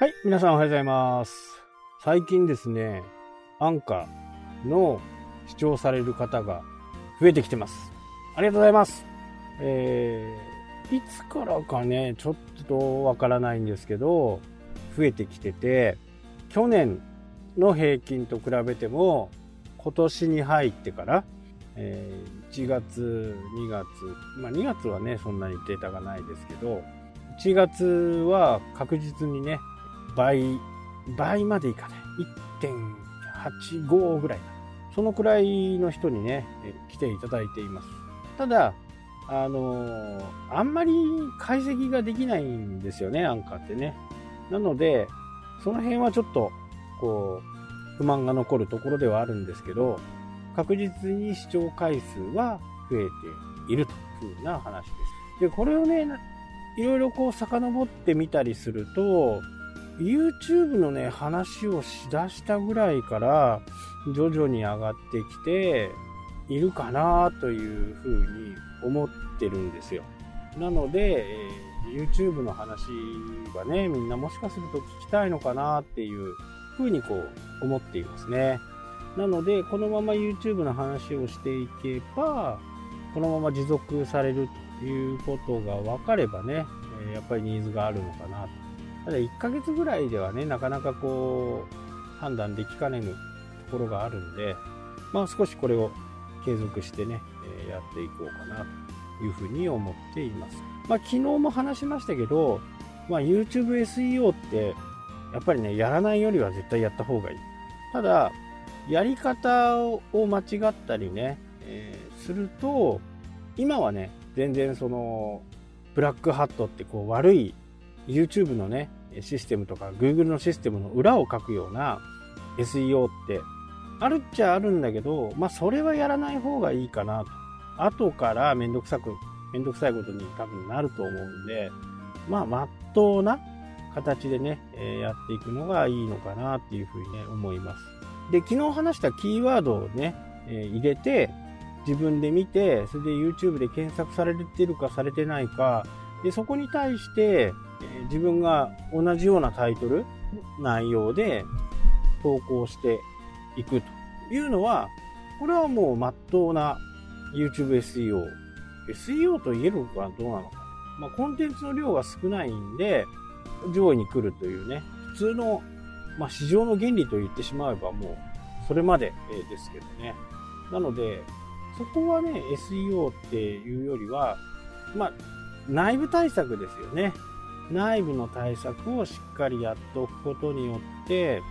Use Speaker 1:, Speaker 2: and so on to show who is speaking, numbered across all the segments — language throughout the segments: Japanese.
Speaker 1: はい、皆さんおはようございます。最近ですね、アンカーの視聴される方が増えてきてます。ありがとうございます。えー、いつからかね、ちょっとわからないんですけど、増えてきてて、去年の平均と比べても、今年に入ってから、えー1月、2月、まあ2月はね、そんなにデータがないですけど、1月は確実にね、倍、倍までいかない。1.85ぐらいか。そのくらいの人にね、来ていただいています。ただ、あのあんまり解析ができないんですよね、アンカーってね。なので、その辺はちょっと、こう、不満が残るところではあるんですけど、確実に視聴回数は増えているというふうな話です。で、これをね、いろいろこう遡ってみたりすると、YouTube のね、話をしだしたぐらいから、徐々に上がってきているかなというふうに思ってるんですよ。なので、えー YouTube の話はね、みんなもしかすると聞きたいのかなっていうふうにこう思っていますね。なので、このまま YouTube の話をしていけば、このまま持続されるということが分かればね、やっぱりニーズがあるのかなと。ただ1ヶ月ぐらいではね、なかなかこう、判断できかねぬところがあるんで、まあ少しこれを継続してね、えーやっていこうかなというふうに思っています。まあ昨日も話しましたけど、まあ YouTube SEO って、やっぱりね、やらないよりは絶対やった方がいい。ただ、やり方を間違ったりね、えーすると、今はね、全然その、ブラックハットってこう悪い YouTube のね、システムとか Google のシステムの裏を書くような SEO ってあるっちゃあるんだけど、まあそれはやらない方がいいかなと。後からめんどくさく、めんどくさいことに多分なると思うんで、まあまっとうな形でね、えやっていくのがいいのかなっていうふうにね、思います。で、昨日話したキーワードをね、え入れて、自分で見て、それで YouTube で検索されてるかされてないか、で、そこに対して、え自分が同じようなタイトル、内容で投稿していくというのは、これはもう真っ当な YouTube SEO。SEO と言えるのかどうなのか。まあ、コンテンツの量が少ないんで、上位に来るというね、普通の、まあ、市場の原理と言ってしまえばもう、それまでですけどね。なので、そこはね、SEO っていうよりは、まあ、内部対策ですよね。内部の対策をしっかりやっておくことによって、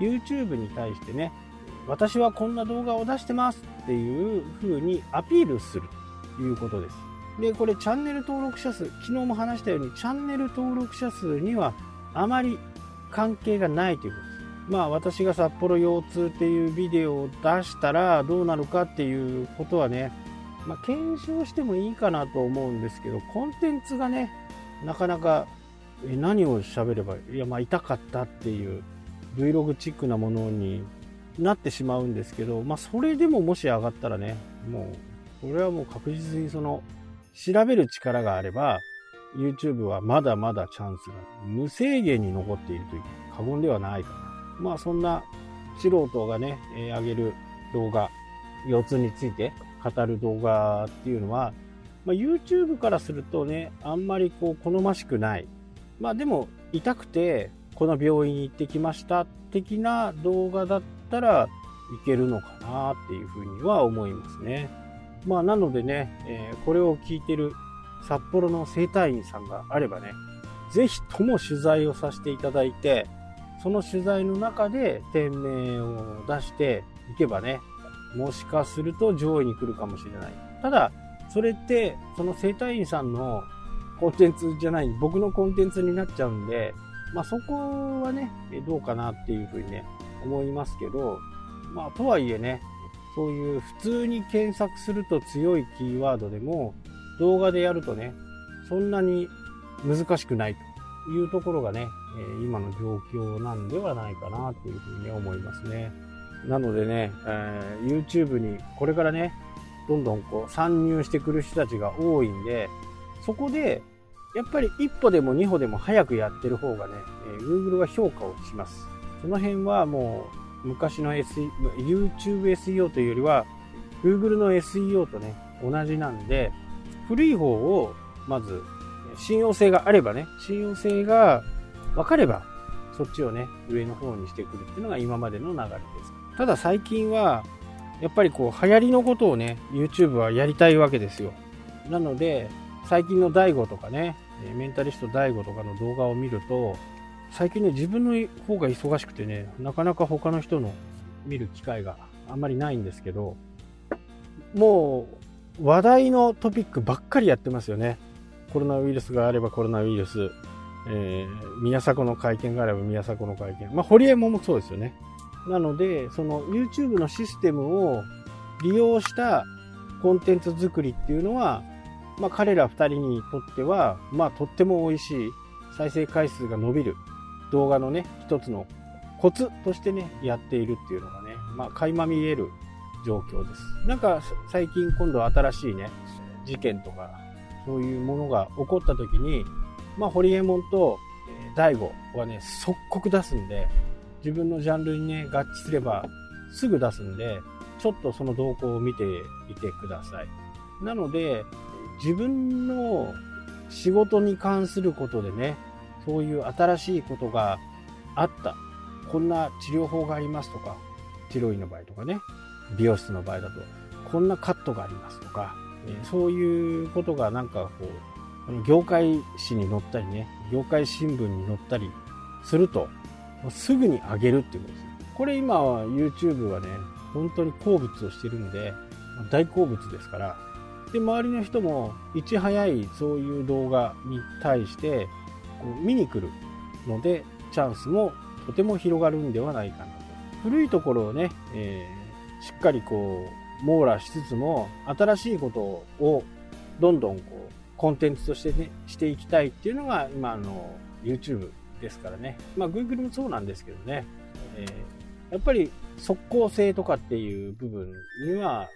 Speaker 1: YouTube に対してね、私はこんな動画を出してますっていう風にアピールするということです。で、これチャンネル登録者数、昨日も話したようにチャンネル登録者数にはあまり関係がないということです。まあ私が札幌腰痛っていうビデオを出したらどうなるかっていうことはね、まあ、検証してもいいかなと思うんですけど、コンテンツがね、なかなかえ何を喋ればいや、まあ痛かったっていう Vlog チックなものになってしまうんですけど、まあそれでももし上がったらね、もう、これはもう確実にその、調べる力があれば、YouTube はまだまだチャンスが無制限に残っているという過言ではないかな。まあそんな素人がね、えー上げる動画、腰痛について語る動画っていうのは、まあ、YouTube からするとね、あんまりこう好ましくない。まあでも痛くてこの病院に行ってきました的な動画だったらいけるのかなっていうふうには思いますね。まあなのでね、えーこれを聞いてる札幌の整体院さんがあればね、ぜひとも取材をさせていただいて、その取材の中で店名を出していけばね、もしかすると上位に来るかもしれない。ただ、それって、その整体院さんのコンテンツじゃない、僕のコンテンツになっちゃうんで、まあそこはね、どうかなっていうふうにね、思いますけど、まあとはいえね、そういう普通に検索すると強いキーワードでも、動画でやるとね、そんなに難しくないというところがね、今の状況なんではないかなっていうふうにね思いますね。なのでね、えー YouTube にこれからね、どんどんこう参入してくる人たちが多いんで、そこで、やっぱり一歩でも二歩でも早くやってる方がね、えー、Google は評価をします。その辺はもう昔の SE、YouTube SEO というよりは Google の SEO とね、同じなんで、古い方をまず信用性があればね、信用性が分かれば、そっちをね、上の方にしてくるっていうのが今までの流れです。ただ最近は、やっぱりこう、流行りのことをね、YouTube はやりたいわけですよ。なので、最近の DAIGO とかね、メンタリスト DAIGO とかの動画を見ると、最近ね、自分の方が忙しくてね、なかなか他の人の見る機会があんまりないんですけど、もう話題のトピックばっかりやってますよね。コロナウイルスがあればコロナウイルス、えー、宮迫の会見があれば宮迫の会見。まあ、堀江門もそうですよね。なので、その YouTube のシステムを利用したコンテンツ作りっていうのは、まあ、彼ら2人にとっては、まあ、とっても美味しい、再生回数が伸びる動画のね、一つのコツとしてね、やっているっていうのがね、まあ、垣間見える状況です。なんか、最近今度新しいね、事件とか、そういうものが起こった時に、まあ、ホリエモンと、大悟はね、即刻出すんで、自分のジャンルにね、合致すればすぐ出すんで、ちょっとその動向を見ていてください。なので、自分の仕事に関することでね、そういう新しいことがあった。こんな治療法がありますとか、治療院の場合とかね、美容室の場合だと、こんなカットがありますとか、えそういうことがなんかこう、業界誌に載ったりね、業界新聞に載ったりすると、すぐに上げるっていうことです。これ今は YouTube はね、本当に好物をしてるんで、大好物ですから、で、周りの人もいち早いそういう動画に対してこう見に来るので、チャンスもとても広がるんではないかなと。古いところをね、えー、しっかりこう、網羅しつつも、新しいことをどんどんこう、コンテンツとしてね、していきたいっていうのが今の YouTube ですからね。まあ Google もそうなんですけどね。えー、やっぱり即効性とかっていう部分には、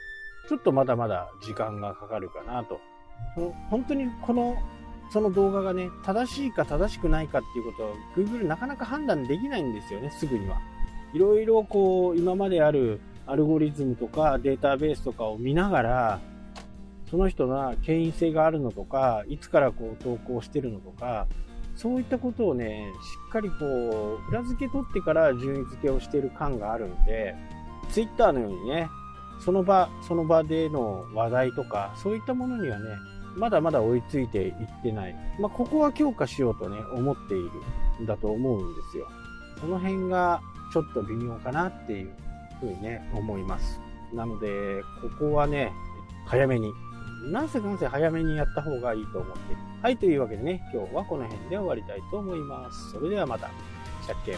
Speaker 1: ちょっとまだまだ時間がかかるかなと。その本当にこの、その動画がね、正しいか正しくないかっていうことを Google なかなか判断できないんですよね、すぐには。いろいろこう、今まであるアルゴリズムとかデータベースとかを見ながら、その人が権威性があるのとか、いつからこう投稿してるのとか、そういったことをね、しっかりこう、裏付け取ってから順位付けをしてる感があるんで、Twitter のようにね、その場、その場での話題とか、そういったものにはね、まだまだ追いついていってない。まあ、ここは強化しようとね、思っているんだと思うんですよ。その辺がちょっと微妙かなっていうふうにね、思います。なので、ここはね、早めに、なんせかんせ早めにやった方がいいと思ってる。はい、というわけでね、今日はこの辺で終わりたいと思います。それではまた。したっけ